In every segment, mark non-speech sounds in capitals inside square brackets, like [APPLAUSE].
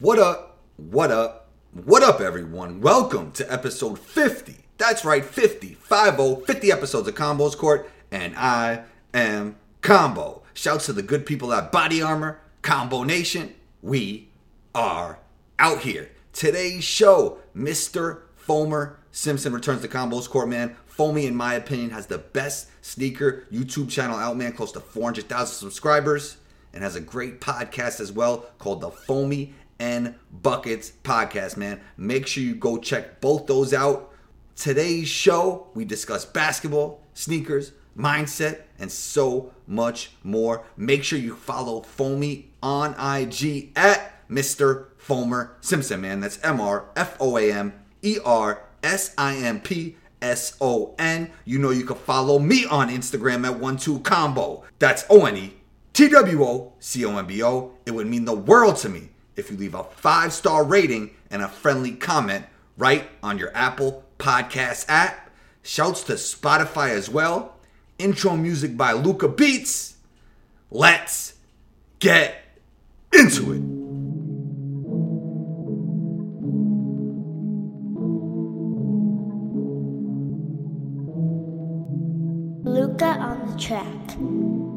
What up? What up? What up, everyone? Welcome to episode 50. That's right, 50. 50, 50 episodes of Combos Court, and I am Combo. Shouts to the good people at Body Armor, Combo Nation. We are out here. Today's show, Mr. Foamer Simpson returns to Combos Court, man. Foamy, in my opinion, has the best sneaker YouTube channel out, man. Close to 400,000 subscribers and has a great podcast as well called the Foamy and Buckets podcast, man. Make sure you go check both those out. Today's show, we discuss basketball, sneakers, mindset, and so much more. Make sure you follow Foamy on IG at Mr. Foamer Simpson, man. That's M R F O A M E R S I M P S O N. You know you can follow me on Instagram at one two combo. That's O N E T W O C O M B O. It would mean the world to me if you leave a five star rating and a friendly comment right on your Apple Podcast app. Shouts to Spotify as well. Intro music by Luca Beats. Let's get into it. Luca on the track.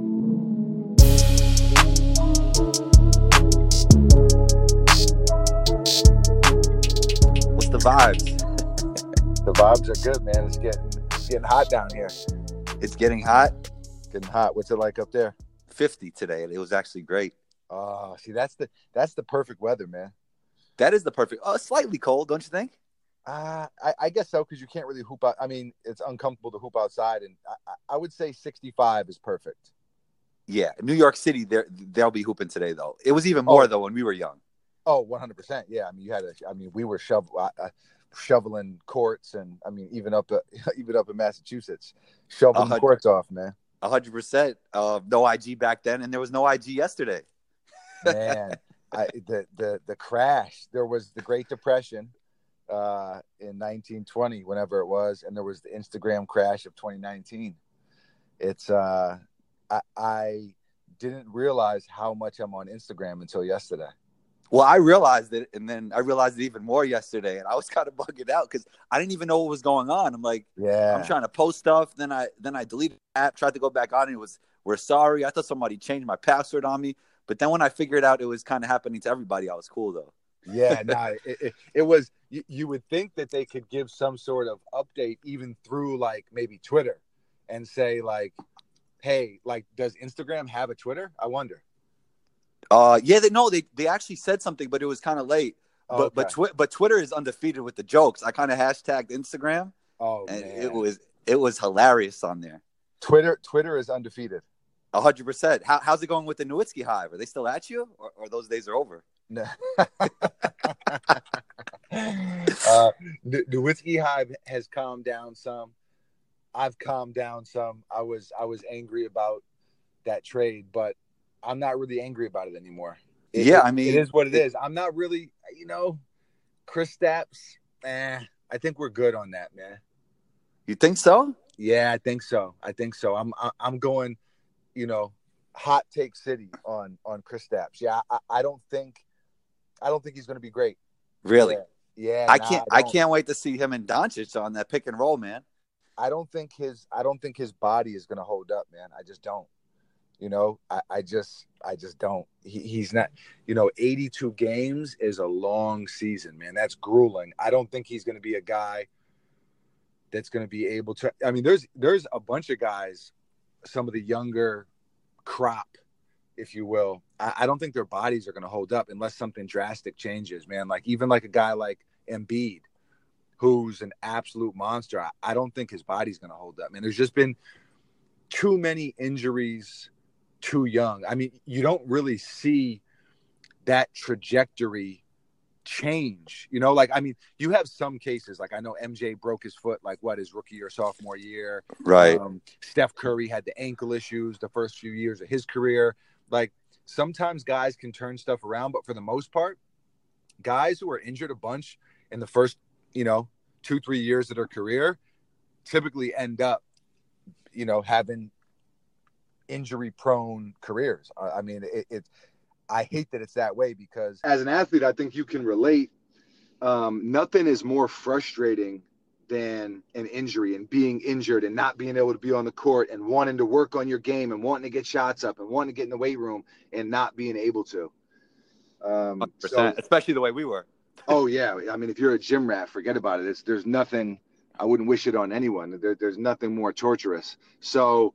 The vibes? The vibes are good, man. It's getting it's getting hot down here. It's getting hot. Getting hot. What's it like up there? 50 today. It was actually great. Oh, see, that's the that's the perfect weather, man. That is the perfect. Oh, slightly cold, don't you think? Uh, I, I guess so because you can't really hoop out. I mean, it's uncomfortable to hoop outside, and I, I- would say 65 is perfect. Yeah, New York City. There, they'll be hooping today though. It was even more Oh. though when we were young. Oh, 100 percent. Yeah, I mean, you had a. I mean, we were shovel, shoveling courts, and I mean, even up uh, [LAUGHS] even up in Massachusetts, shoveling courts off, man. A hundred percent. Uh, no IG back then, and there was no IG yesterday. man I, [LAUGHS] the the the crash there was the great depression uh in 1920 whenever it was and there was the instagram crash of 2019 it's uh i i didn't realize how much i'm on instagram until yesterday Well, I realized it, and then I realized it even more yesterday, and I was [LAUGHS] kind of bugging out because I didn't even know what was going on. I'm like, yeah I'm trying to post stuff, then I then I deleted the app, tried to go back on, and it was we're sorry. I thought somebody changed my password on me, but then when I figured out it was kind of happening to everybody, I was cool though. yeah [LAUGHS] no it, it, it was you, you would think that they could give some sort of update even through like maybe twitter and say like hey like does instagram have a twitter i wonder Uh, yeah, they no, they they actually said something, but it was kind of late. But but Okay. twi- but Twitter is undefeated with the jokes. I kind of hashtagged Instagram, oh and man. it was it was hilarious on there. Twitter Twitter is undefeated. A hundred percent. How how's it going with the Nowitzki Hive? Are they still at you, or, or those days are over? No. [LAUGHS] uh, the, the whiskey hive has calmed down some. I've calmed down some. I was I was angry about that trade, but I'm not really angry about it anymore. It- Yeah, it- I mean, it is what it it- is. I'm not really, you know, Kristaps. Eh, I think we're good on that, man. You think so? Yeah, I think so. I think so. I'm I- I'm going, you know, hot take city on on Kristaps. Yeah, I, I don't think I don't think he's going to be great. Really? Yeah, yeah I nah, can't. I, don't. can't wait to see him and Doncic on that pick and roll, man. I don't think his I don't think his body is going to hold up, man. I just don't. You know, I, I just I just don't. He, he's not. You know, 82 games is a long season, man. That's grueling. I don't think he's going to be a guy that's going to be able to. I mean, there's there's a bunch of guys, some of the younger crop, if you will. I, I don't think their bodies are going to hold up unless something drastic changes, man. Like even like a guy like Embiid, who's an absolute monster. I, I don't think his body's going to hold up, man. There's just been too many injuries too young. I mean, you don't really see that trajectory change. You know, like I mean, you have some cases like I know MJ broke his foot like what his rookie or sophomore year. Right. Um, Steph Curry had the ankle issues the first few years of his career. Like sometimes guys can turn stuff around, but for the most part, guys who are injured a bunch in the first, you know, two, three years of their career typically end up, you know, having injury prone careers. I I mean, it, it I hate that it's that way because as an athlete, I think you can relate. Um, nothing is more frustrating than an injury and being injured and not being able to be on the court and wanting to work on your game and wanting to get shots up and wanting to get in the weight room and not being able to. Um, so, especially the way we were. [LAUGHS] oh yeah, I mean, if you're a gym rat, forget about it. It's there's nothing. I wouldn't wish it on anyone. There, there's nothing more torturous. So,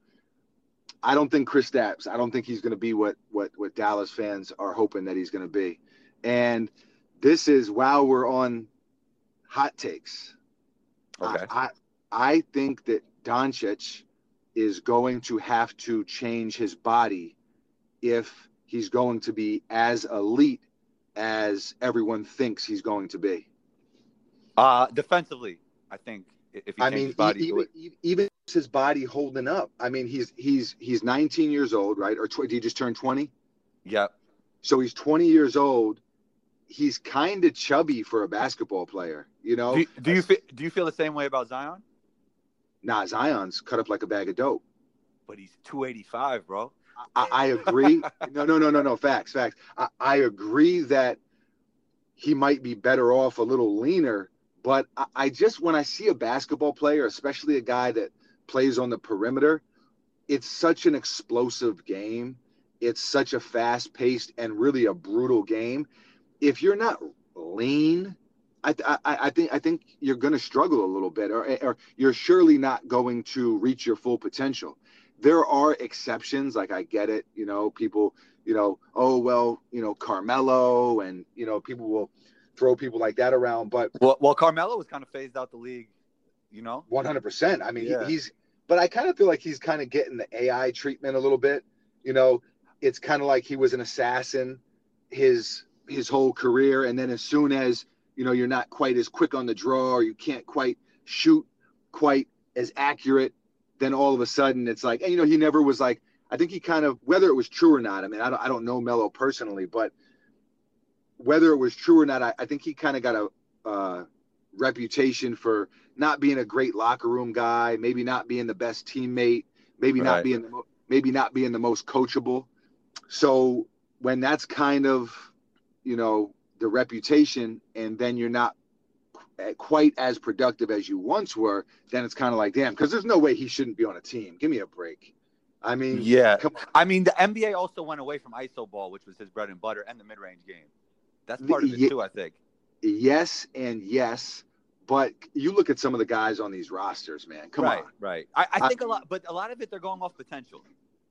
I don't think Kristaps. I don't think he's going to be what what what Dallas fans are hoping that he's going to be. And this is while we're on hot takes. Okay. I, I, I think that Doncic is going to have to change his body if he's going to be as elite as everyone thinks he's going to be. Uh, defensively, I think if he I mean, body, even, even his body holding up. I mean, he's he's he's 19 years old, right? Or tw- did he just turn 20? Yep. So he's 20 years old. He's kind of chubby for a basketball player, you know. Do, do you feel, do you feel the same way about Zion? Nah, Zion's cut up like a bag of dope. But he's 285, bro. I, I agree. [LAUGHS] no, no, no, no, no. Facts, facts. I, I agree that he might be better off a little leaner, but I, I just when I see a basketball player, especially a guy that plays on the perimeter, it's such an explosive game. It's such a fast paced and really a brutal game. If you're not lean, I, I, I think I think you're going to struggle a little bit, or, or you're surely not going to reach your full potential. There are exceptions, like I get it, you know, people, you know, oh well, you know, Carmelo, and you know, people will throw people like that around, but well, well, Carmelo was kind of phased out the league, you know, 100. percent I mean, Yeah. he, he's, but I kind of feel like he's kind of getting the AI treatment a little bit. You know, it's kind of like he was an assassin his his whole career, and then as soon as you know you're not quite as quick on the draw, or you can't quite shoot quite as accurate, then all of a sudden it's like, and you know, he never was like. I think he kind of, whether it was true or not. I mean, I don't, I don't know mello personally, but whether it was true or not, I, I think he kind of got a uh, reputation for not being a great locker room guy, maybe not being the best teammate, maybe Right. not being the maybe not being the most coachable. So when that's kind of, you know, the reputation, and then you're not eh, quite as productive as you once were, then it's kind of like, damn, because there's no way he shouldn't be on a team. Give me a break. I mean, yeah. I mean, the NBA also went away from ISO ball, which was his bread and butter, and the mid range game. That's part of it Ye- too, I think. Yes and yes, but you look at some of the guys on these rosters, man. Come right, on. right. I, I I- think a lot, but a lot of it they're going off potential.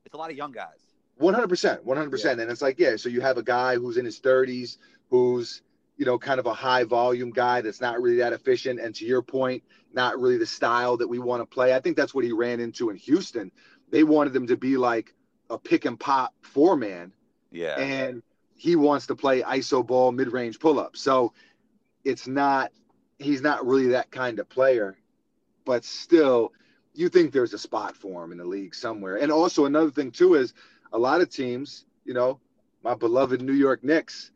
It's a lot of young guys. One hundred percent, one hundred percent, and it's like, yeah. So you have a guy who's in his thirties, who's you know kind of a high volume guy that's not really that efficient, and to your point, not really the style that we want to play. I think that's what he ran into in Houston. They wanted him to be like a pick and pop four man, Yeah. and he wants to play iso ball mid range pull up. So it's not he's not really that kind of player, but still, you think there's a spot for him in the league somewhere. And also another thing too is a lot of teams, you know, my beloved New York Knicks,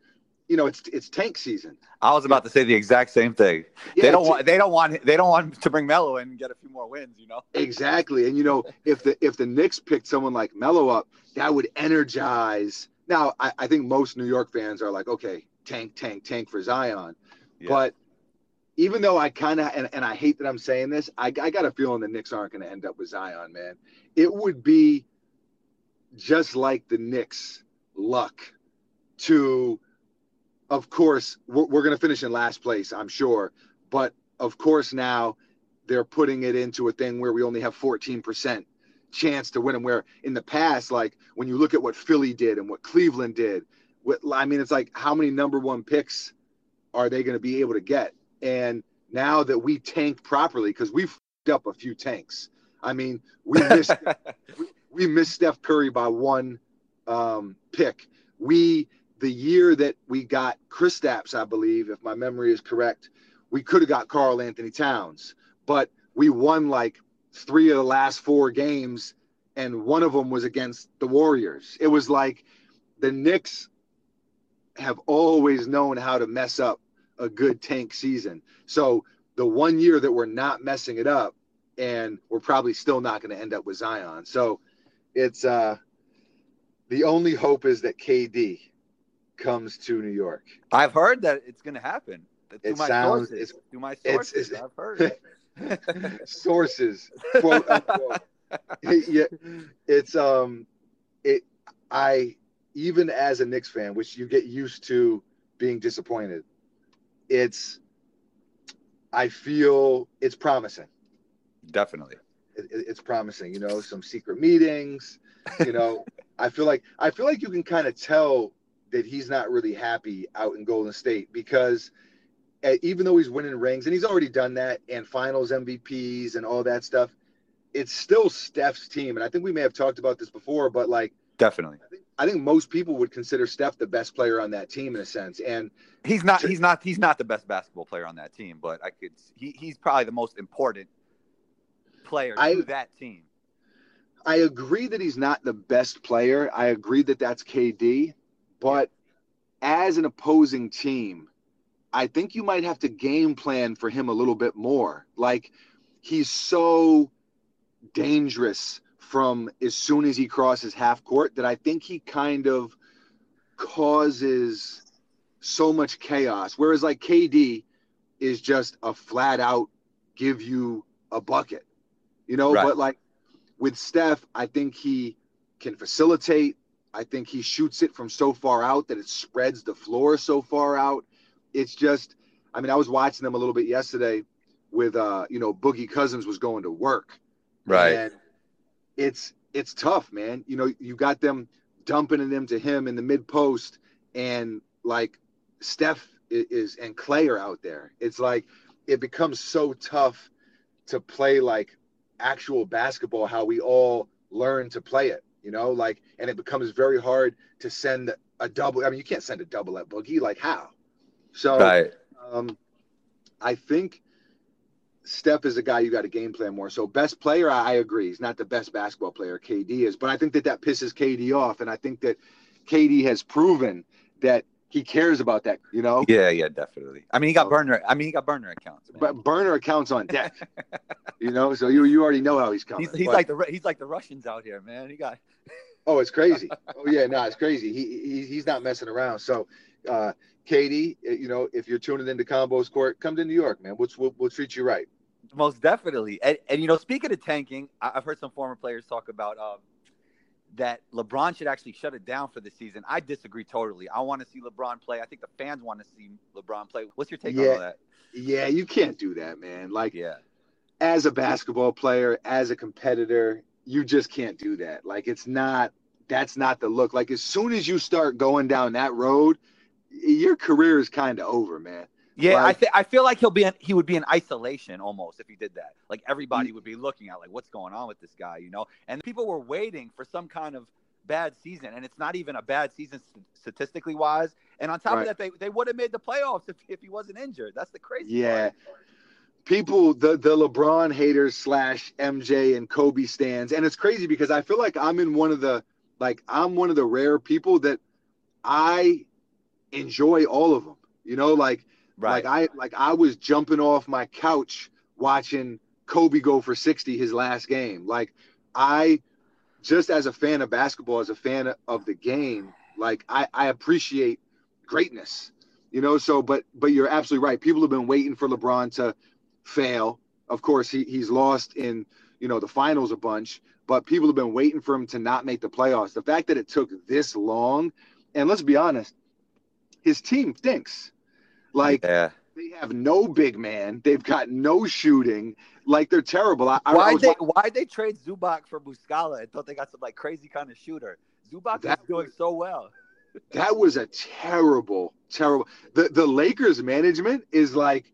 you know, it's it's tank season. I was about to say the exact same thing. Yeah, they don't want. They don't want. They don't want to bring Melo in and get a few more wins. You know. Exactly. And you know, [LAUGHS] if the if the Knicks picked someone like Melo up, that would energize. Now, I, I think most New York fans are like, okay, tank, tank, tank for Zion. Yeah. But even though I kind of and, and I hate that I'm saying this, I, I got a feeling the Knicks aren't going to end up with Zion, man. It would be just like the Knicks' luck to, of course, we're, we're going to finish in last place, I'm sure. But of course, now they're putting it into a thing where we only have 14% chance to win them. Where in the past, like when you look at what Philly did and what Cleveland did, what, I mean, it's like how many number one picks are they going to be able to get? And now that we tanked properly, because we've up a few tanks. I mean, we missed [LAUGHS] we, we missed Steph Curry by one um, pick. We the year that we got Chris Kristaps, I believe, if my memory is correct, we could have got Karl-Anthony Towns, but we won like three of the last four games, and one of them was against the Warriors. It was like the Knicks have always known how to mess up a good tank season. So the one year that we're not messing it up, and we're probably still not going to end up with Zion. So it's uh the only hope is that KD comes to New York. I've heard that it's going to happen. Through It my sounds- sources. it's- Through my it's- sources, it's- I've heard. [LAUGHS] Sources, quote unquote. [LAUGHS] yeah, it's um, it. I even as a Knicks fan, which you get used to being disappointed. It's. I feel it's promising. Definitely. It, it- it's promising. You know, some secret meetings. You know, [LAUGHS] I feel like I feel like you can kind of tell that he's not really happy out in Golden State because uh, even though he's winning rings and he's already done that and finals MVPs and all that stuff, it's still Steph's team. And I think we may have talked about this before, but like Definitely. I think, I think most people would consider Steph the best player on that team in a sense. And He's not. He's not. He's not the best basketball player on that team, but I could. He, he's probably the most important player I- to that team. I agree that he's not the best player. I agree that that's KD, but as an opposing team, I think you might have to game plan for him a little bit more. Like he's so dangerous from as soon as he crosses half court that I think he kind of causes so much chaos. Whereas like KD is just a flat out give you a bucket, you know. Right. But like with Steph, I think he can facilitate. I think he shoots it from so far out that it spreads the floor so far out. It's just, I mean, I was watching them a little bit yesterday with, uh, you know, Boogie Cousins was going to work. And it's it's tough, man. You know, you got them dumping them to him in the mid post, and like Steph is and Klay are out there. It's like it becomes so tough to play like actual basketball how we all learn to play it. You know, like, and it becomes very hard to send a double. I mean, you can't send a double at Boogie. Like how? So right. um, I think Steph is a guy you got to game plan more. So best player, I, I agree. He's not the best basketball player. KD is, but I think that that pisses KD off, and I think that KD has proven that he cares about that. You know, Yeah. Yeah. Definitely. I mean, he got burner. I mean, he got burner accounts. Man. but burner accounts on deck. [LAUGHS] you know, so you you already know how he's coming. he's, he's But- like the he's like the Russians out here, man. He got [LAUGHS] Oh, it's crazy. [LAUGHS] Oh yeah, no, it's crazy. He, he he's not messing around. So, uh, KD, you know, if you're tuning into Combos Court, come to New York, man. We'll we'll, we'll treat you right. Most definitely. And, and you know, speaking of tanking, I- I've heard some former players talk about um, that LeBron should actually shut it down for the season. I disagree totally. I want to see LeBron play. I think the fans want to see LeBron play. What's your take on all that? Yeah, you can't do that, man. Like Yeah. as a basketball player, as a competitor, you just can't do that. Like it's not that's not the look. Like as soon as you start going down that road, your career is kind of over, man. Yeah, I th- I feel like he'll be in, he would be in isolation almost if he did that. Like Mm. everybody would be looking at like what's going on with this guy, you know. And people were waiting for some kind of bad season, and it's not even a bad season st- statistically wise. And on top Right. of that, they, they would have made the playoffs if, if he wasn't injured. That's the crazy Yeah. part. People, the the LeBron haters slash MJ and Kobe stands, and it's crazy because I feel like I'm in one of the like I'm one of the rare people that I enjoy all of them. You know, like Right. Like I like I was jumping off my couch watching Kobe go for 60 his last game. Like I just as a fan of basketball, as a fan of the game, like I, I appreciate greatness. You know, so but but you're absolutely right. People have been waiting for LeBron to fail. Of course, he, he's lost in, you know, the finals a bunch, but people have been waiting for him to not make the playoffs. The fact that it took this long, and let's be honest, his team stinks. Like yeah. they have no big man. They've got no shooting. Like they're terrible. I, I, I Why was they why they trade Zubac for Muscala and thought they got some like crazy kind of shooter? Zubac That is doing was- so well. [LAUGHS] that was a terrible, terrible. The the Lakers management is like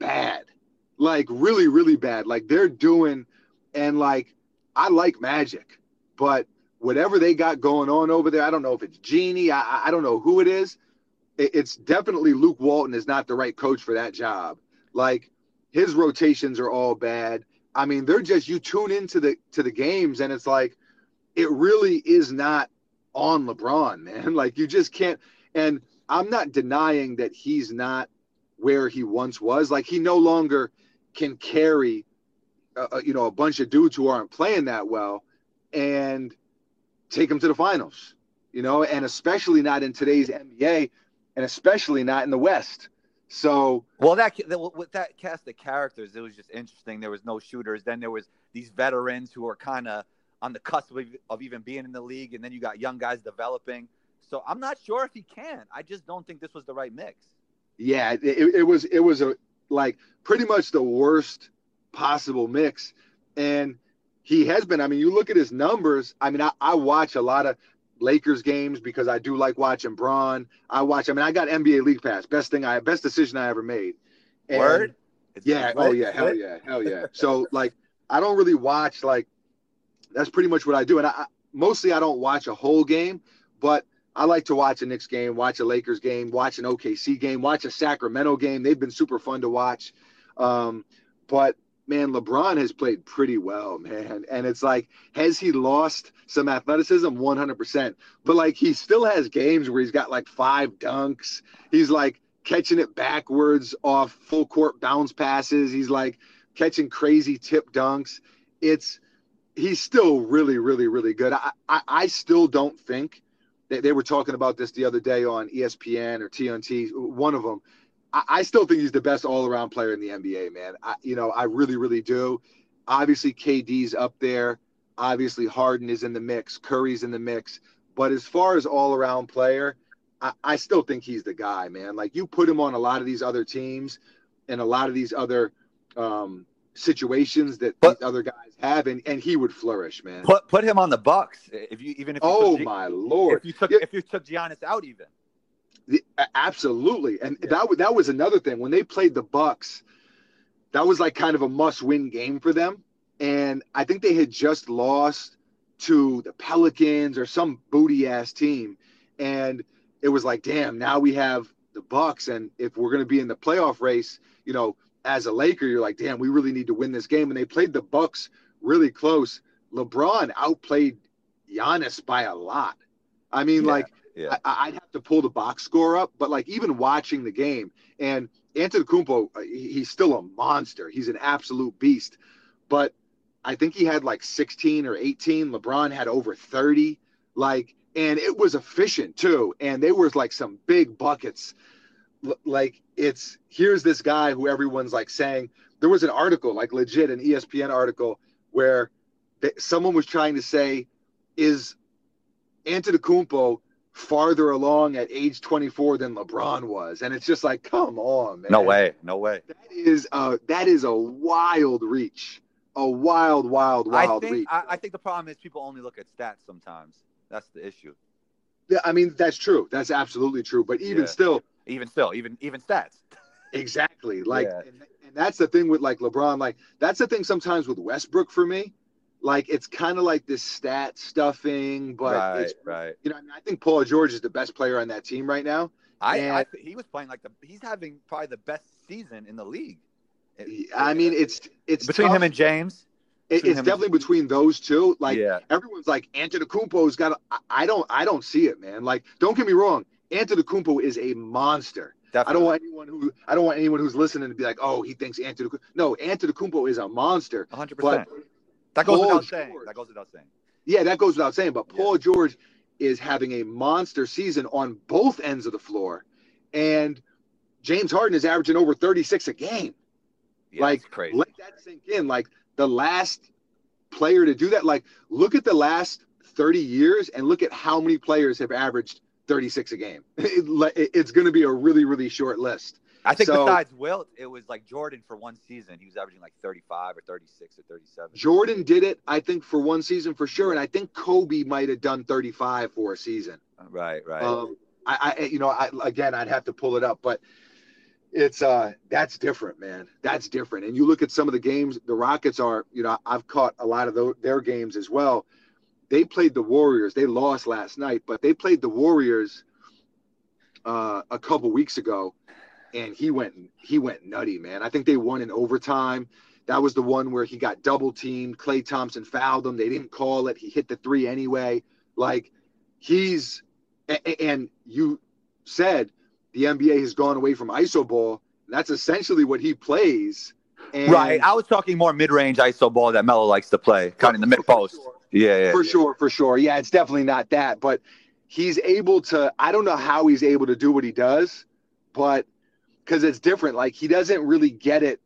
bad, like really, really bad. Like they're doing, and like I like Magic, but whatever they got going on over there, I don't know if it's Jeanie. I I- I don't know who it is. It- It's definitely Luke Walton is not the right coach for that job. Like his rotations are all bad. I mean, they're just you tune into the to the games and it's like it really is not on LeBron, [LAUGHS] man. Like you just can't and I'm not denying that he's not where he once was. Like he no longer can carry uh, uh, you know a bunch of dudes who aren't playing that well and take them to the finals. you know, and especially not in today's NBA, and especially not in the West. So, well, that with that cast of characters, it was just interesting. There was no shooters. Then there was these veterans who are kind of on the cusp of, of even being in the league, and then you got young guys developing. So I'm not sure if he can. I just don't think this was the right mix. Yeah, it, it was it was a like pretty much the worst possible mix, and he has been. I mean, you look at his numbers. I mean, I, I watch a lot of Lakers games because I do like watching Bron. I watch. I mean, I got NBA League Pass. Best thing I best decision I ever made. And Word. It's yeah. Oh yeah. Hell yeah. Hell yeah. So like, I don't really watch like. That's pretty much what I do, and I mostly I don't watch a whole game, but I like to watch a Knicks game, watch a Lakers game, watch an OKC game, watch a Sacramento game. They've been super fun to watch. Um, but man, LeBron has played pretty well, man. And it's like, has he lost some athleticism? 100%. But like, he still has games where he's got like five dunks. He's like catching it backwards off full court bounce passes. He's like catching crazy tip dunks. It's, he's still really, really, really good. I, I, I still don't think they, they were talking about this the other day on ESPN or TNT, one of them. I, I still think he's the best all around player in the NBA, man. I, you know, I really, really do. Obviously, KD's up there. Obviously, Harden is in the mix. Curry's in the mix. But as far as all around player, I, I still think he's the guy, man. Like you put him on a lot of these other teams and a lot of these other um, situations that other guys have, and, and he would flourish, man. Put put him on the Bucks if you even if you oh my lord, if you took yeah. if you took Giannis out even. The, absolutely, and yeah. that that was another thing when they played the Bucks. That was like kind of a must-win game for them, and I think they had just lost to the Pelicans or some booty ass team, and it was like, damn, now we have the Bucks, and if we're going to be in the playoff race, you know, as a Laker, you're like, damn, we really need to win this game. And they played the Bucks really close. LeBron outplayed Giannis by a lot. I mean, yeah, like yeah. I, would have to pull the box score up, but like even watching the game and Antetokounmpo, uh, he's still a monster. He's an absolute beast. But I think he had like 16 or 18. LeBron had over 30. Like, and it was efficient too. And they were like some big buckets like it's here's this guy who everyone's like saying there was an article like legit an espn article where someone was trying to say is Antetokounmpo farther along at age 24 than LeBron was and it's just like come on man no way no way that is a that is a wild reach a wild wild wild I think, reach I, I think the problem is people only look at stats sometimes that's the issue yeah I mean that's true that's absolutely true but even yeah. still even still, even even stats. [LAUGHS] Exactly. Like, yeah. and, and that's the thing with like LeBron. Like, that's the thing sometimes with Westbrook for me. Like, it's kind of like this stat stuffing, but right, it's, right. You know, I, mean, I think Paul George is the best player on that team right now. I, and, I he was playing like the he's having probably the best season in the league. I mean, it's it's between tough. him and James. It, it's definitely between those two. Like yeah. everyone's like Antetokounmpo's got. I don't. I don't see it, man. Like, don't get me wrong. Antetokounmpo is a monster. Definitely. I don't want anyone who I don't want anyone who's listening to be like, oh, he thinks Antetokounmpo. No, Antetokounmpo is a monster. 100. percent That goes Paul without George, saying. That goes without saying. Yeah, that goes without saying. But Paul yeah. George is having a monster season on both ends of the floor, and James Harden is averaging over 36 a game. Yeah, like, let that sink in. Like the last player to do that. Like, look at the last 30 years and look at how many players have averaged 36 a game. [LAUGHS] It, it's going to be a really, really short list. I think so, besides Wilt, it was like Jordan for one season. He was averaging like 35 or 36 or 37. Jordan did it, I think, for one season for sure. And I think Kobe might have done 35 for a season. Right, right. Um, I, I, you know, I, again, I'd have to pull it up, but it's, uh, that's different, man. That's different. And you look at some of the games, the Rockets are, you know, I've caught a lot of the, their games as well they played the Warriors. They lost last night, but they played the Warriors uh, a couple weeks ago, and he went he went nutty, man. I think they won in overtime. That was the one where he got double teamed. Klay Thompson fouled him. They didn't call it. He hit the three anyway. Like he's and you said the NBA has gone away from iso ball. That's essentially what he plays. And right. I was talking more mid-range iso ball that Melo likes to play, kind of in the mid post. Sure. Yeah, yeah, for yeah. sure, for sure. Yeah, it's definitely not that, but he's able to. I don't know how he's able to do what he does, but because it's different. Like he doesn't really get it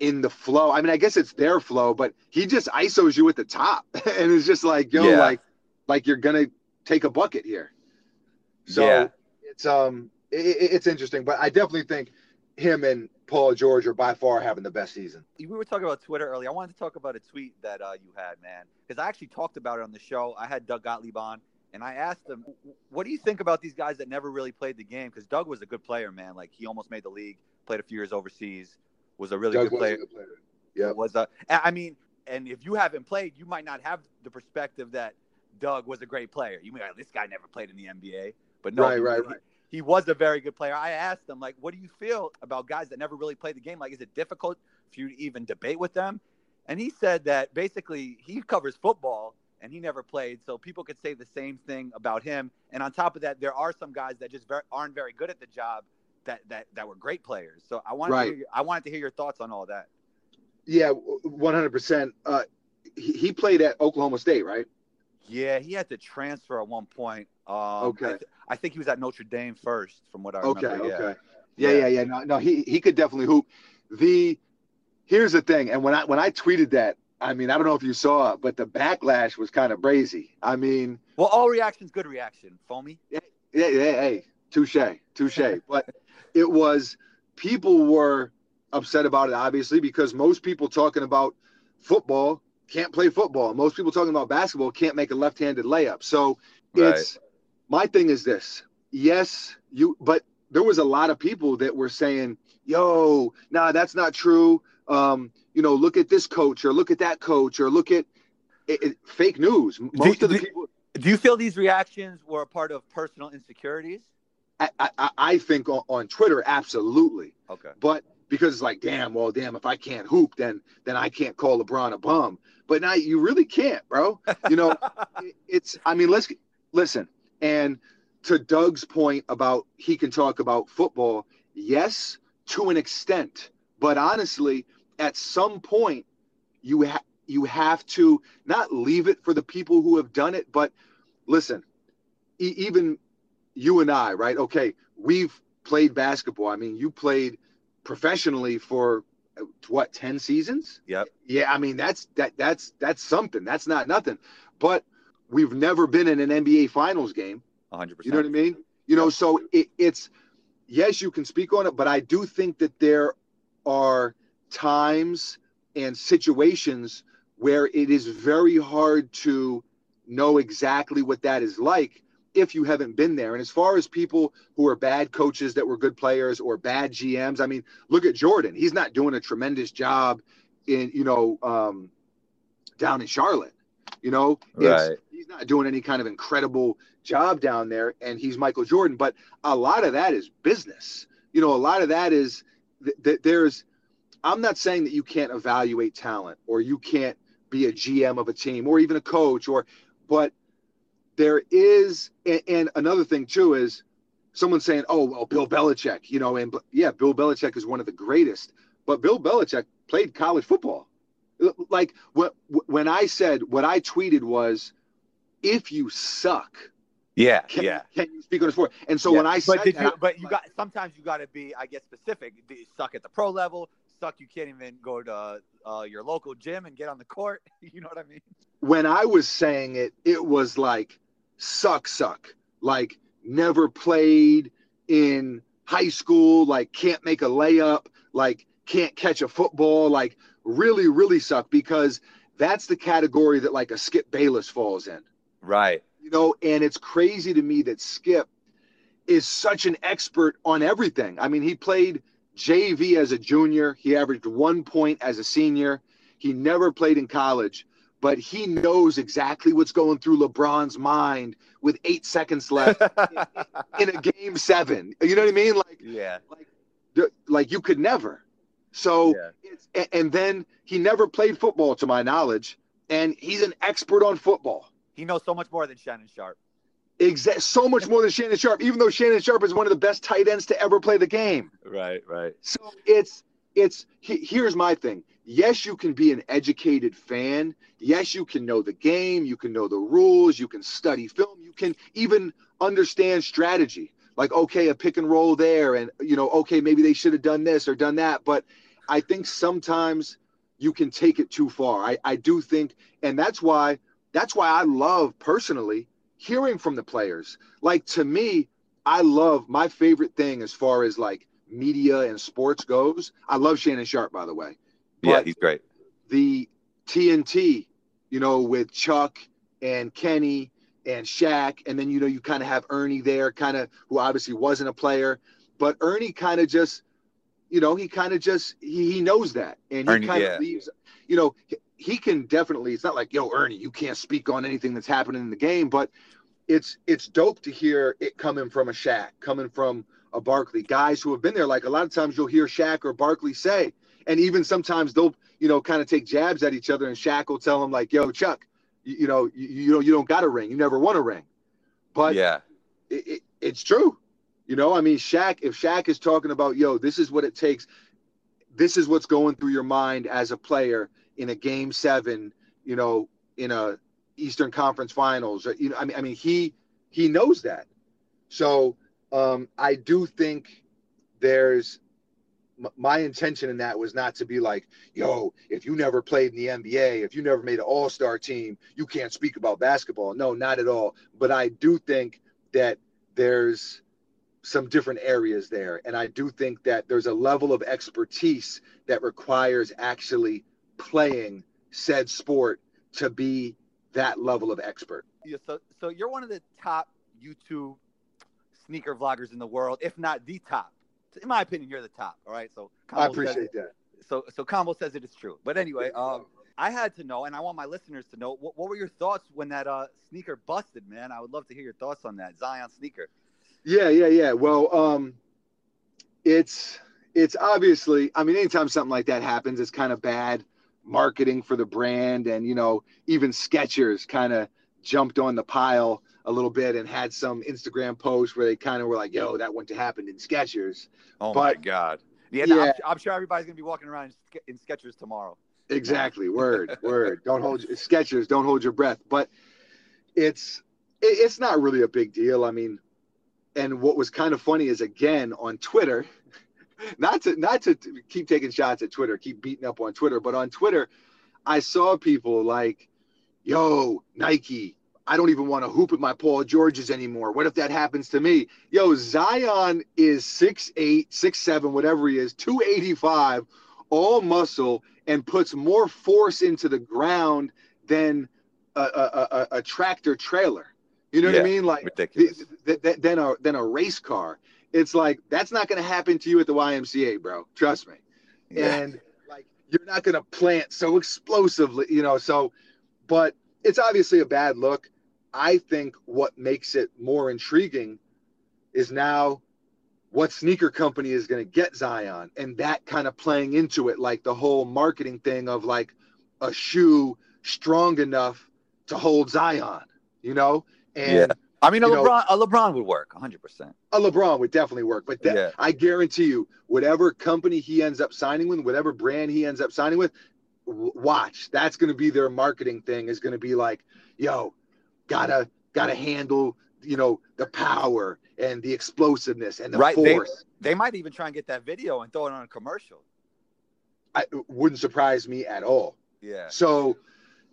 in the flow. I mean, I guess it's their flow, but he just isos you at the top, [LAUGHS] and it's just like, yo, Yeah. like, like you're gonna take a bucket here. So Yeah. it's um, it, it- it's interesting, but I definitely think him and Paul George are by far having the best season. we were talking about Twitter earlier. I wanted to talk about a tweet that uh, you had, man, because I actually talked about it on the show. I had Doug Gottlieb on, and I asked him, "What do you think about these guys that never really played the game?" Because Doug was a good player, man. Like he almost made the league, played a few years overseas, was a really Doug good was a player. good player. Yep. Was a, I mean, and if you haven't played, you might not have the perspective that Doug was a great player. You mean like, this guy never played in the NBA, but no, Right, he- right, right. he was a very good player. I asked him, like, what do you feel about guys that never really played the game? Like, is it difficult for you to even debate with them? And he said that basically he covers football and he never played, so people could say the same thing about him. And on top of that, there are some guys that just very, aren't very good at the job that that, that were great players. So I wanted Right. to hear, I wanted to hear your thoughts on all that. Yeah, one hundred percent. Uh, he, played at Oklahoma State, right? Yeah, he had to transfer at one point. Um, Okay. I, th- I think he was at Notre Dame first, from what I Okay, remember. yeah. okay. Yeah, Yeah. yeah, yeah. No, no, he he could definitely hoop. The here's the thing, and when I when I tweeted that, I mean, I don't know if you saw it, but the backlash was kind of brazy. I mean, Well, all reactions, good reaction. Foamy. yeah, yeah, yeah. hey, touche, touche. [LAUGHS] but it was people were upset about it, obviously, because most people talking about football can't play football. Most people talking about basketball can't make a left-handed layup. So it's my thing is this. Yes, you but there was a lot of people that were saying, "Yo, nah, that's not true." Um, you know, look at this coach or look at that coach or look at it, it, fake news. Most of the do- people Do you feel these reactions were a part of personal insecurities? I, I, I think on, on Twitter absolutely. Okay. But because it's like, damn, well, damn, if I can't hoop, then then I can't call LeBron a bum. But now you really can't, bro. You know, [LAUGHS] it- it's. I mean, let's listen. And to Doug's point about he can talk about football, yes, to an extent. But honestly, at some point, you have you have to not leave it for the people who have done it, but listen, e- even you and I, right? Okay, we've played basketball. I mean, you played professionally for what ten seasons? Yep. Yeah, I mean that's that that's that's something. That's not nothing. But we've never been in an NBA Finals game. 100%. You know what I mean? You know, so it, it's yes, you can speak on it, but I do think that there are times and situations where it is very hard to know exactly what that is like if you haven't been there. And as far as people who are bad coaches that were good players or bad GMs, I mean, look at Jordan. He's not doing a tremendous job in, you know, um, down in Charlotte. You know, Right. he's not doing any kind of incredible job down there, and he's Michael Jordan. But a lot of that is business. You know, a lot of that is th- th- there's. I'm not saying that you can't evaluate talent or you can't be a GM of a team or even a coach or, but there is, and, and another thing too is someone saying, "Oh, well, Bill Belichick," you know, and yeah, Bill Belichick is one of the greatest, but Bill Belichick played college football. Like what when I said what I tweeted was, if you suck, Yeah. can, yeah. can you speak on the sport? And so Yeah. when I said but that, you, but you got sometimes you got to be, I guess, specific. Do you suck at the pro level? Suck, you can't even go to uh, your local gym and get on the court. [LAUGHS] You know what I mean? when I was saying it, it was like suck, suck, like never played in high school, like can't make a layup, like can't catch a football, like really, really suck because that's the category that like a Skip Bayless falls in. Right. you know and it's crazy to me that skip is such an expert on everything i mean he played jv as a junior he averaged one point as a senior he never played in college but he knows exactly what's going through lebron's mind with eight seconds left [LAUGHS] in a game seven you know what i mean like yeah. th- like you could never so Yeah. it's, and then he never played football to my knowledge and he's an expert on football He knows so much more than Shannon Sharpe. Exact so much more than Shannon Sharpe, even though Shannon Sharpe is one of the best tight ends to ever play the game. Right. Right. So it's it's he, here's my thing. yes, you can be an educated fan. Yes, you can know the game, you can know the rules, you can study film, you can even understand strategy. Like, okay, a pick and roll there, and you know, okay, maybe they should have done this or done that. But I think sometimes you can take it too far. I, I do think, and that's why that's why I love personally hearing from the players. Like to me, I love my favorite thing as far as like media and sports goes. I love Shannon Sharpe, by the way. yeah, he's great. the TNT, you know, with Chuck and Kenny and Shaq, and then you know you kind of have Ernie there, kind of who obviously wasn't a player, but Ernie kind of just, you know, he kind of just he, he knows that, and he kind of yeah. leaves, you know, he, can definitely. It's not like yo Ernie, you can't speak on anything that's happening in the game, but it's it's dope to hear it coming from a Shaq, coming from a Barkley, guys who have been there. Like a lot of times you'll hear Shaq or Barkley say, and even sometimes they'll you know kind of take jabs at each other, and Shaq will tell him like, "Yo, Chuck, you, you know you, you don't you don't got a ring, you never won a ring," but yeah, it, it, it's true. You know, I mean, Shaq, if Shaq is talking about, yo, this is what it takes, this is what's going through your mind as a player in a game seven, you know, in a Eastern Conference Finals, you know, I mean, I mean, he he knows that. So um, I do think there's my intention in that was not to be like, yo, if you never played in the NBA, if you never made an All Star team, you can't speak about basketball. No, not at all. But I do think that there's some different areas there. And I do think that there's a level of expertise that requires actually playing said sport to be that level of expert. Yeah, so so you're one of the top YouTube sneaker vloggers in the world, if not the top. In my opinion, you're the top. All right. So I Combo says appreciate that. so so Combo says it is true. But anyway, um, I had to know, and I want my listeners to know, what, what were your thoughts when that uh, sneaker busted, man? I would love to hear your thoughts on that Zion sneaker. Yeah, yeah, yeah. Well, um, it's it's obviously. I mean, anytime something like that happens, it's kind of bad marketing for the brand, and you know, even Skechers kind of jumped on the pile a little bit and had some Instagram posts where they kind of were like, "Yo, that wouldn't have happened in Skechers." Oh my But- God. Yeah, Yeah. I'm, I'm sure everybody's gonna be walking around in, Ske- in Skechers tomorrow. Exactly. Word. [LAUGHS] word. Don't hold Skechers. Don't hold your breath. But it's it, it's not really a big deal. I mean, and what was kind of funny is again on Twitter, not to not to keep taking shots at Twitter, keep beating up on Twitter, but on Twitter, I saw people like, "Yo, Nike." I don't even want to hoop at my Paul Georges anymore. What if that happens to me? Yo, Zion is six eight, six seven, whatever he is, 285, all muscle, and puts more force into the ground than a, a, a, a tractor trailer. You know what I mean? Like Ridiculous. th- th- than a than a race car. It's like that's not going to happen to you at the YMCA, bro. Trust me. Yeah. And like you're not going to plant so explosively, you know. So, but it's obviously a bad look. I think what makes it more intriguing is now what sneaker company is going to get Zion and that kind of playing into it, like the whole marketing thing of like a shoe strong enough to hold Zion, you know? And Yeah. I mean, a you know- LeBron, a LeBron would work 100. percent a LeBron would definitely work, but that, Yeah. I guarantee you, whatever company he ends up signing with, whatever brand he ends up signing with, w- watch. That's going to be their marketing thing. Is going to be like, yo, gotta gotta handle, you know, the power and the explosiveness and the Right, they- force. They might even try and get that video and throw it on a commercial. I, it wouldn't surprise me at all. Yeah. So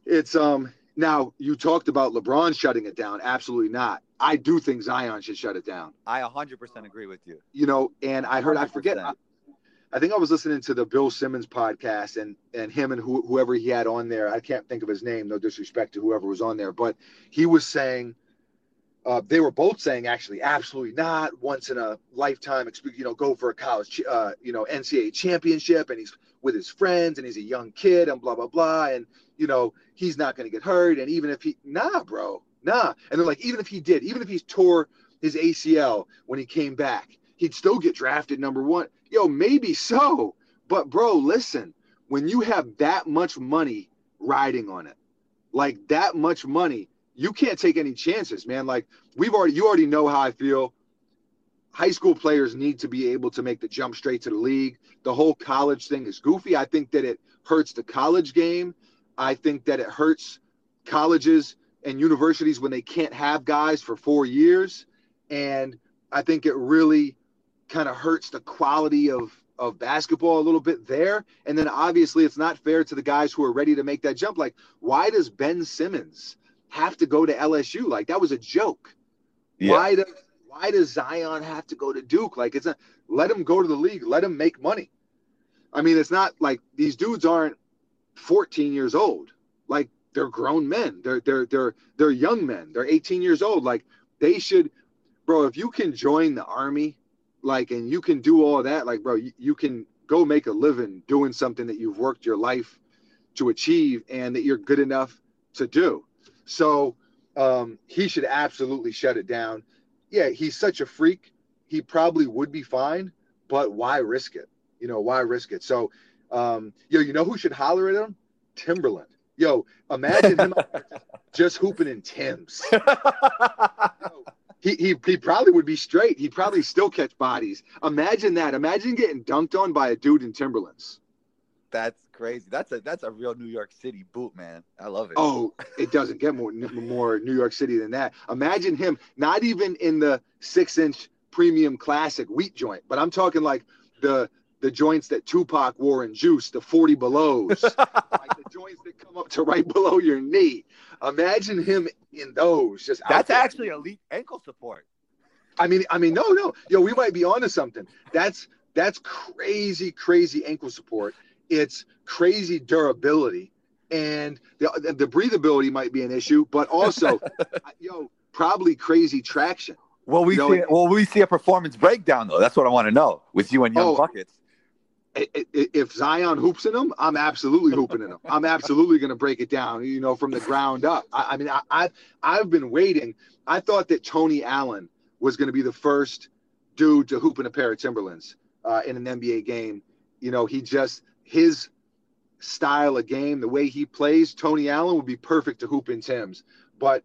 it's um now you talked about LeBron shutting it down. Absolutely not. I do think Zion should shut it down. I 100 percent agree with you. you know, and I heard I forget. 100%. I think I was listening to the Bill Simmons podcast, and and him and who, whoever he had on there. I can't think of his name. No disrespect to whoever was on there, but he was saying. Uh, they were both saying actually, absolutely not. Once in a lifetime, you know, go for a college, uh, you know, NCAA championship, and he's with his friends, and he's a young kid, and blah blah blah, and you know, he's not going to get hurt, and even if he, nah, bro, nah, and they're like, even if he did, even if he tore his ACL when he came back, he'd still get drafted number one. Yo, maybe so. But bro, listen, when you have that much money riding on it, like that much money, you can't take any chances, man. Like we've already you already know how I feel high school players need to be able to make the jump straight to the league. The whole college thing is goofy. I think that it hurts the college game. I think that it hurts colleges and universities when they can't have guys for four years. And I think it really kind of hurts the quality of of basketball a little bit there. And then obviously it's not fair to the guys who are ready to make that jump. Like, why does Ben Simmons have to go to LSU? Like that was a joke. Yeah. Why does why does Zion have to go to Duke? Like it's a let him go to the league, let him make money. I mean, it's not like these dudes aren't 14 years old. Like they're grown men. They're they're they're they're young men. They're 18 years old. Like they should, bro. If you can join the army, like, and you can do all that, like, bro, you, you can go make a living doing something that you've worked your life to achieve and that you're good enough to do. So um, he should absolutely shut it down. Yeah, he's such a freak. He probably would be fine, but why risk it? You know, why risk it? So, um, yo, you know who should holler at him? Timberland. Yo, imagine him [LAUGHS] just, hooping in Tim's. [LAUGHS] He, he, he probably would be straight. He'd probably still catch bodies. Imagine that. Imagine getting dunked on by a dude in Timberlands. That's crazy. That's a that's a real New York City boot, man. I love it. Oh, it doesn't get more more New York City than that. Imagine him not even in the six inch premium classic wheat joint, but I'm talking like the the joints that Tupac wore in Juice, the 40 belows, [LAUGHS] like the joints that come up to right below your knee. Imagine him in those. Just that's actually elite ankle support. I mean, I mean, no, no, yo, we might be onto something. That's that's crazy, crazy ankle support. It's crazy durability, and the the breathability might be an issue, but also, [LAUGHS] yo, probably crazy traction. Well, we You know, see well we see a performance breakdown though. That's what I want to know with you and Young Oh. Buckets. I- I- If Zion hoops in them, I'm absolutely hooping in them. [LAUGHS] I'm absolutely going to break it down, you know, from the ground up. I, I mean, I, I've I've been waiting. I thought that Tony Allen was going to be the first dude to hoop in a pair of Timberlands uh, in an NBA game. You know, he just his style of game, the way he plays, Tony Allen would be perfect to hoop in Tims. But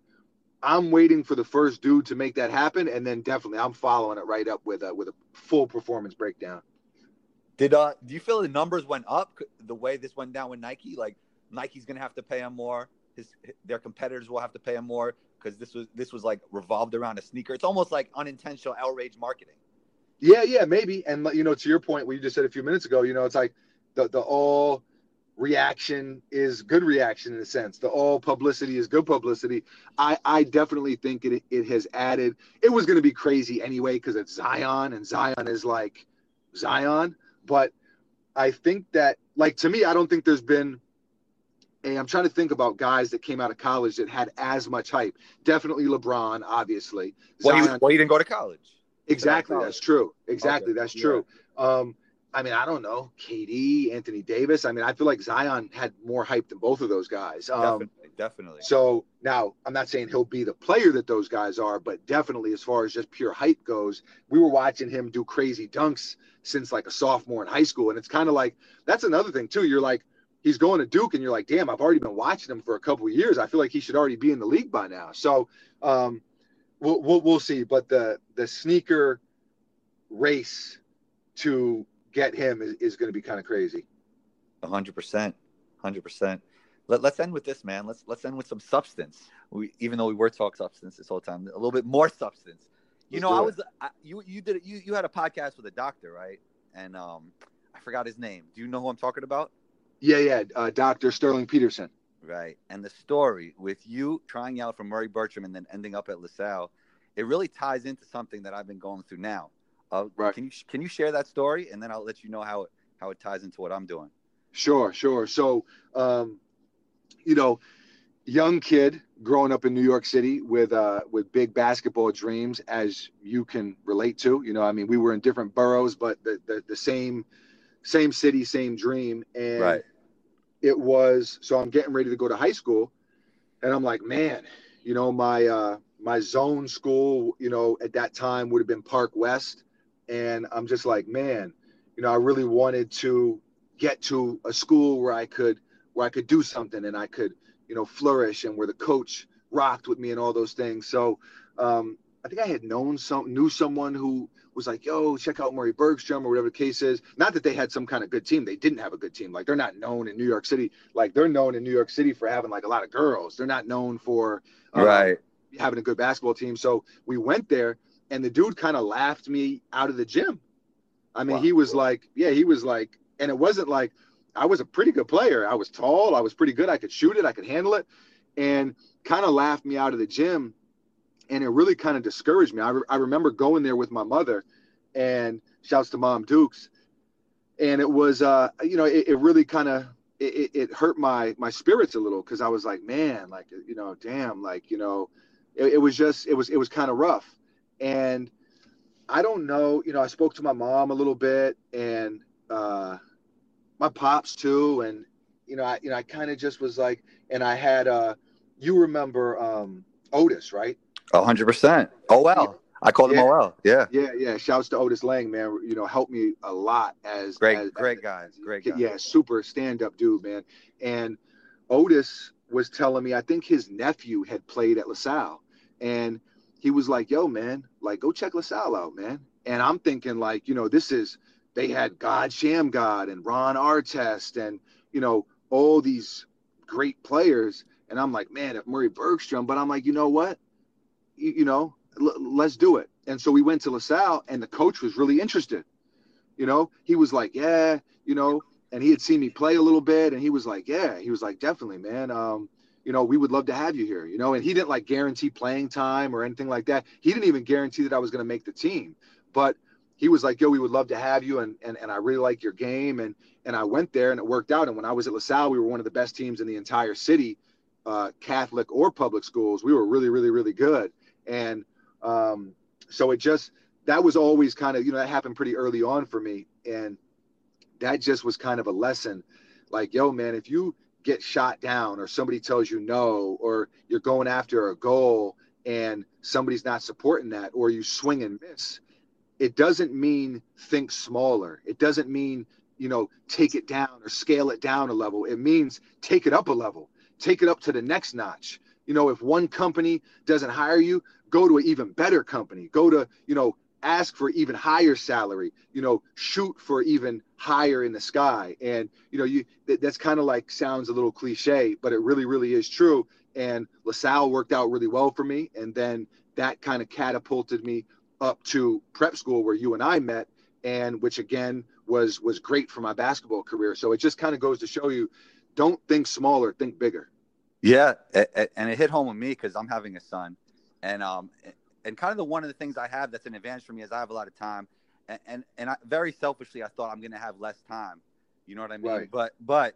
I'm waiting for the first dude to make that happen, and then definitely I'm following it right up with a with a full performance breakdown. Did uh do you feel the numbers went up the way this went down with Nike? Like Nike's gonna have to pay him more. His their competitors will have to pay him more because this was this was like revolved around a sneaker. It's almost like unintentional outrage marketing. Yeah, yeah, maybe. And you know, to your point, what you just said a few minutes ago, you know, it's like the the all reaction is good reaction in a sense. The all publicity is good publicity. I I definitely think it it has added. It was going to be crazy anyway because it's Zion and Zion is like Zion, but I think that like to me, I don't think there's been. And I'm trying to think about guys that came out of college that had as much hype. Definitely LeBron, obviously. Well, he, well, he didn't go to college. Exactly, that's true. Exactly, Okay, that's yeah. true. Um, I mean, I don't know, KD, Anthony Davis. I mean, I feel like Zion had more hype than both of those guys. Um, Definitely, definitely. so now I'm not saying he'll be the player that those guys are, but definitely as far as just pure hype goes, we were watching him do crazy dunks since like a sophomore in high school, and it's kind of like that's another thing too. You're like, he's going to Duke, and you're like, damn, I've already been watching him for a couple of years. I feel like he should already be in the league by now. So um, we'll, we'll we'll see. But the the sneaker race to get him is, is going to be kind of crazy. hundred percent, hundred percent. Let, let's end with this, man. Let's let's end with some substance. We even though we were talk substance this whole time, a little bit more substance. You Let's know, I was I, you you did you you had a podcast with a doctor, right? And um, I forgot his name. Do you know who I'm talking about? Yeah, yeah. Uh, Dr. Sterling Peterson. Right. And the story with you trying out for Murry Bergtraum and then ending up at LaSalle, it really ties into something that I've been going through now. Right. Can you can you share that story and then I'll let you know how it how it ties into what I'm doing. Sure, sure. So, um, you know, young kid growing up in New York City with uh, with big basketball dreams, as you can relate to. You know, I mean, we were in different boroughs, but the the, the same same city, same dream. And Right. it was so I'm getting ready to go to high school, and I'm like, man, you know, my uh, my zone school, you know, at that time would have been Park West, and I'm just like, man, you know, I really wanted to get to a school where I could where I could do something and I could, you know, flourish and where the coach rocked with me and all those things. So um, I think I had known some, knew someone who was like, "Yo, check out Murry Bergtraum or whatever the case is." Not that they had some kind of good team; they didn't have a good team. Like they're not known in New York City. Like they're known in New York City for having like a lot of girls. They're not known for uh, right. having a good basketball team. So we went there, and the dude kind of laughed me out of the gym. I mean, Wow. he was like, yeah, he was like, and it wasn't like I was a pretty good player. I was tall, I was pretty good, I could shoot it, I could handle it, and kind of laughed me out of the gym. And it really kind of discouraged me. I, re- I remember going there with my mother, and shouts to Mom Dukes, and it was, uh, you know, it, it really kind of it, it- hurt my my spirits a little because I was like, man, like you know, damn, like you know, it, it was just it was it was kind of rough, and I don't know, you know, I spoke to my mom a little bit and uh, my pops too, and you know, I you know, I kind of just was like, and I had uh, you remember um Otis, right? A hundred percent. Oh well. I called him Yeah. OL. Yeah. Yeah, yeah. Shouts to Otis Lang, man. You know, helped me a lot as Great, as- great guy. Great guy. yeah, super stand up dude, man. And Otis was telling me, I think his nephew had played at LaSalle. And he was like, yo, man, like, go check LaSalle out, man. And I'm thinking, like, you know, this is, they had God Shammgod and Ron Artest and, you know, all these great players. And I'm like, man, if Murry Bergtraum, but I'm like, you know what? You, you know, l- let's do it. And so we went to LaSalle and the coach was really interested. You know, he was like, yeah, you know, and he had seen me play a little bit and he was like, yeah, he was like, definitely, man. Um, you know, we would love to have you here, you know, and he didn't like guarantee playing time or anything like that. He didn't even guarantee that I was going to make the team, but he was like, yo, we would love to have you. And, and, and I really like your game. And, and I went there and it worked out. And when I was at LaSalle, we were one of the best teams in the entire city, uh, Catholic or public schools. We were really, really, really good. And, um, so it just, that was always kind of, you know, that happened pretty early on for me. And that just was kind of a lesson like, yo, man, if you get shot down or somebody tells you no, or you're going after a goal and somebody's not supporting that, or you swing and miss, it doesn't mean think smaller. It doesn't mean, you know, take it down or scale it down a level. It means take it up a level, take it up to the next notch. You know, if one company doesn't hire you, go to an even better company. Go to, you know, ask for even higher salary, you know, shoot for even higher in the sky. And, you know, you that, that's kind of like sounds a little cliche, but it really, really is true. And LaSalle worked out really well for me. And then that kind of catapulted me up to prep school where you and I met, and which again was was great for my basketball career. So it just kind of goes to show you, don't think smaller, think bigger. Yeah, and it hit home with me because I'm having a son, and um, and kind of the one of the things I have that's an advantage for me is I have a lot of time, and and, and I, very selfishly I thought I'm going to have less time, you know what I mean? Right. But but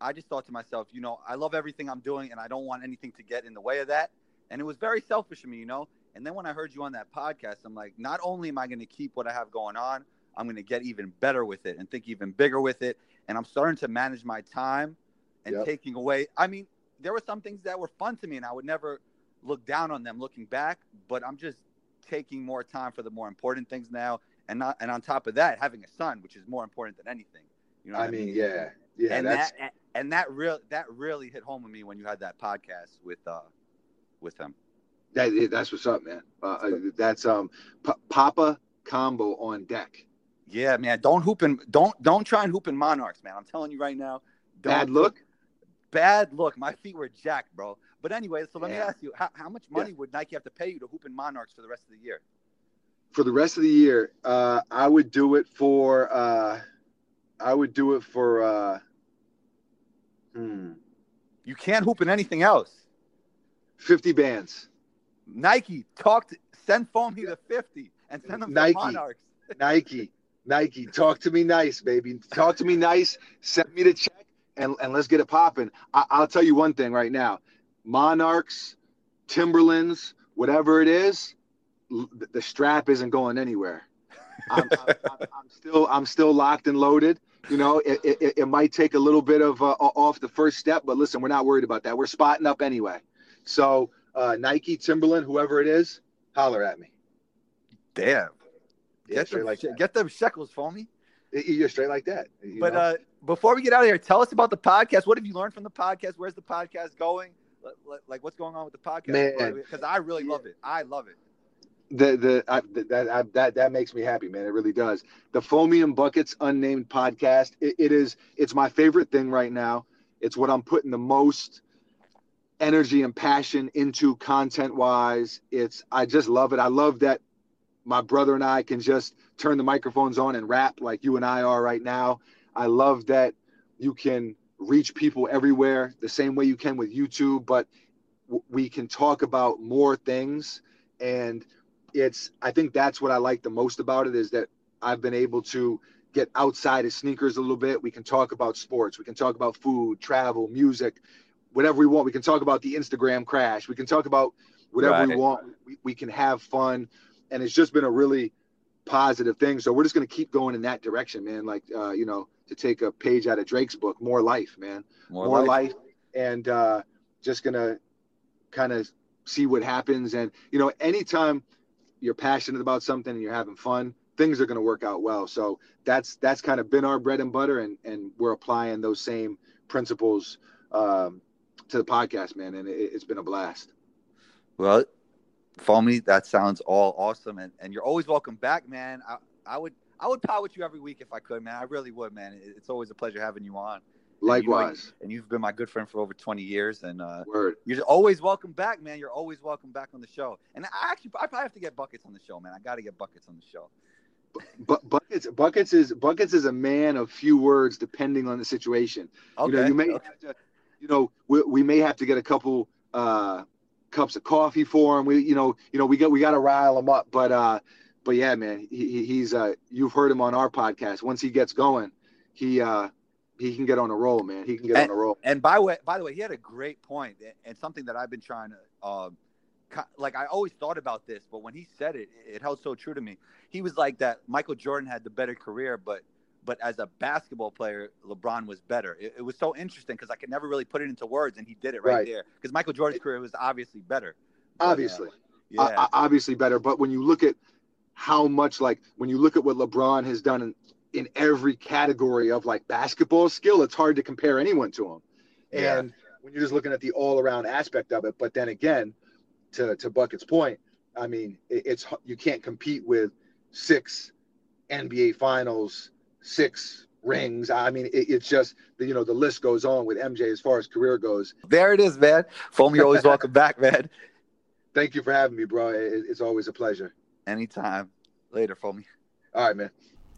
I just thought to myself, you know, I love everything I'm doing, and I don't want anything to get in the way of that, and it was very selfish of me, you know. And then when I heard you on that podcast, I'm like, not only am I going to keep what I have going on, I'm going to get even better with it and think even bigger with it, and I'm starting to manage my time and Yep. taking away. I mean, there were some things that were fun to me, and I would never look down on them looking back. But I'm just taking more time for the more important things now, and not and on top of that, having a son, which is more important than anything. You know, what I mean, yeah, yeah, and that's that and that real that really hit home with me when you had that podcast with uh with him. that, that's what's up, man. Uh, uh, that's um, P- Papa combo on deck. Yeah, man. Don't hoop in don't don't try and hoop in Monarchs, man. I'm telling you right now. Don't Bad look. Bad look. My feet were jacked, bro. But anyway, so let me ask you, how, how much money would Nike have to pay you to hoop in Monarchs for the rest of the year? for the rest of the year, uh, I would do it for uh, I would do it for uh, hmm, You can't hoop in anything else. fifty bands. Nike, talk to send phone me the 50 and send them Nike. to Monarchs. [LAUGHS] Nike, Nike, talk to me nice, baby. Talk to me nice. Send me the check and, and let's get it popping. I'll tell you one thing right now: Monarchs, Timberlands, whatever it is, the- strap isn't going anywhere. I'm, I'm, I'm, still I'm still locked and loaded. You know, it, it, it might take a little bit of uh, off the first step, but listen, we're not worried about that. We're spotting up anyway. So uh, Nike, Timberland, whoever it is, holler at me. Damn. Yeah, get, straight them, like that. get them shekels for me. You're straight like that. But know? uh, before we get out of here, tell us about the podcast. What have you learned from the podcast? Where's the podcast going? Like- what's going on with the podcast? Because I really love it. I love it. the the I, that I, that that makes me happy, man. It really does. The Foamy and Buckets Unnamed podcast. It, it is. It's my favorite thing right now. It's what I'm putting the most energy and passion into content wise. It's I just love it. I love that my brother and I can just turn the microphones on and rap like you and I are right now. I love that you can reach people everywhere the same way you can with YouTube, but w- we can talk about more things and it's I think that's what I like the most about it is that I've been able to get outside of sneakers a little bit. We can talk about sports, we can talk about food, travel, music, whatever we want. We can talk about the Instagram crash. We can talk about whatever right. we want. We, we can have fun, and it's just been a really positive thing. So we're just gonna keep going in that direction, man. Like uh, you know, to take a page out of Drake's book, more life, man, more, more life. life, and uh, just gonna kind of see what happens. And you know, anytime you're passionate about something and you're having fun, things are going to work out well. So that's that's kind of been our bread and butter, and and we're applying those same principles um, to the podcast, man. And it, has been a blast. Well, Foamy, that sounds all awesome, and and you're always welcome back, man. I I would I would pot with you every week if I could, man. I really would, man. It's always a pleasure having you on. Likewise. And, you have been my good friend for over 20 years. And uh, you're always welcome back, man. You're always welcome back on the show. And I actually, I probably have to get buckets on the show, man. I got to get buckets on the show. But buckets, buckets is buckets is a man of few words, depending on the situation. Okay. You know, you may okay. have to, you know, we, we may have to get a couple uh, cups of coffee for him. We, you know, you know, we got we got to rile him up. But uh, but yeah, man, he, he's uh, you've heard him on our podcast. Once he gets going, he uh, he can get on a roll, man. He can get and, on a roll. And by way, by the way, he had a great point and something that I've been trying to, uh, like I always thought about this, but when he said it, it held so true to me. He was like that. Michael Jordan had the better career, but but as a basketball player, LeBron was better. It, it was so interesting because I could never really put it into words, and he did it right, right. there. Because Michael Jordan's career was obviously better. But, obviously, uh, yeah, obviously better. But when you look at how much, like when you look at what LeBron has done in, in every category of like basketball skill, it's hard to compare anyone to him. Yeah. And when you're just looking at the all around aspect of it, but then again, to to Bucket's point, I mean, it, it's you can't compete with six NBA Finals, six rings. I mean, it, it's just you know the list goes on with MJ as far as career goes. There it is, man. Foamy, you're always [LAUGHS] welcome back, man. Thank you for having me, bro. It, it's always a pleasure. Anytime. Later, Foamy. All right, man.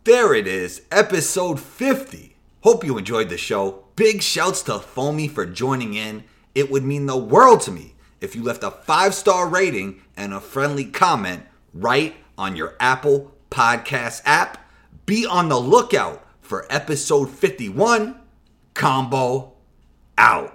There it is, episode 50. Hope you enjoyed the show. Big shouts to Foamy for joining in. It would mean the world to me if you left a five star rating and a friendly comment right on your Apple Podcast app. Be on the lookout for episode 51. Combo out.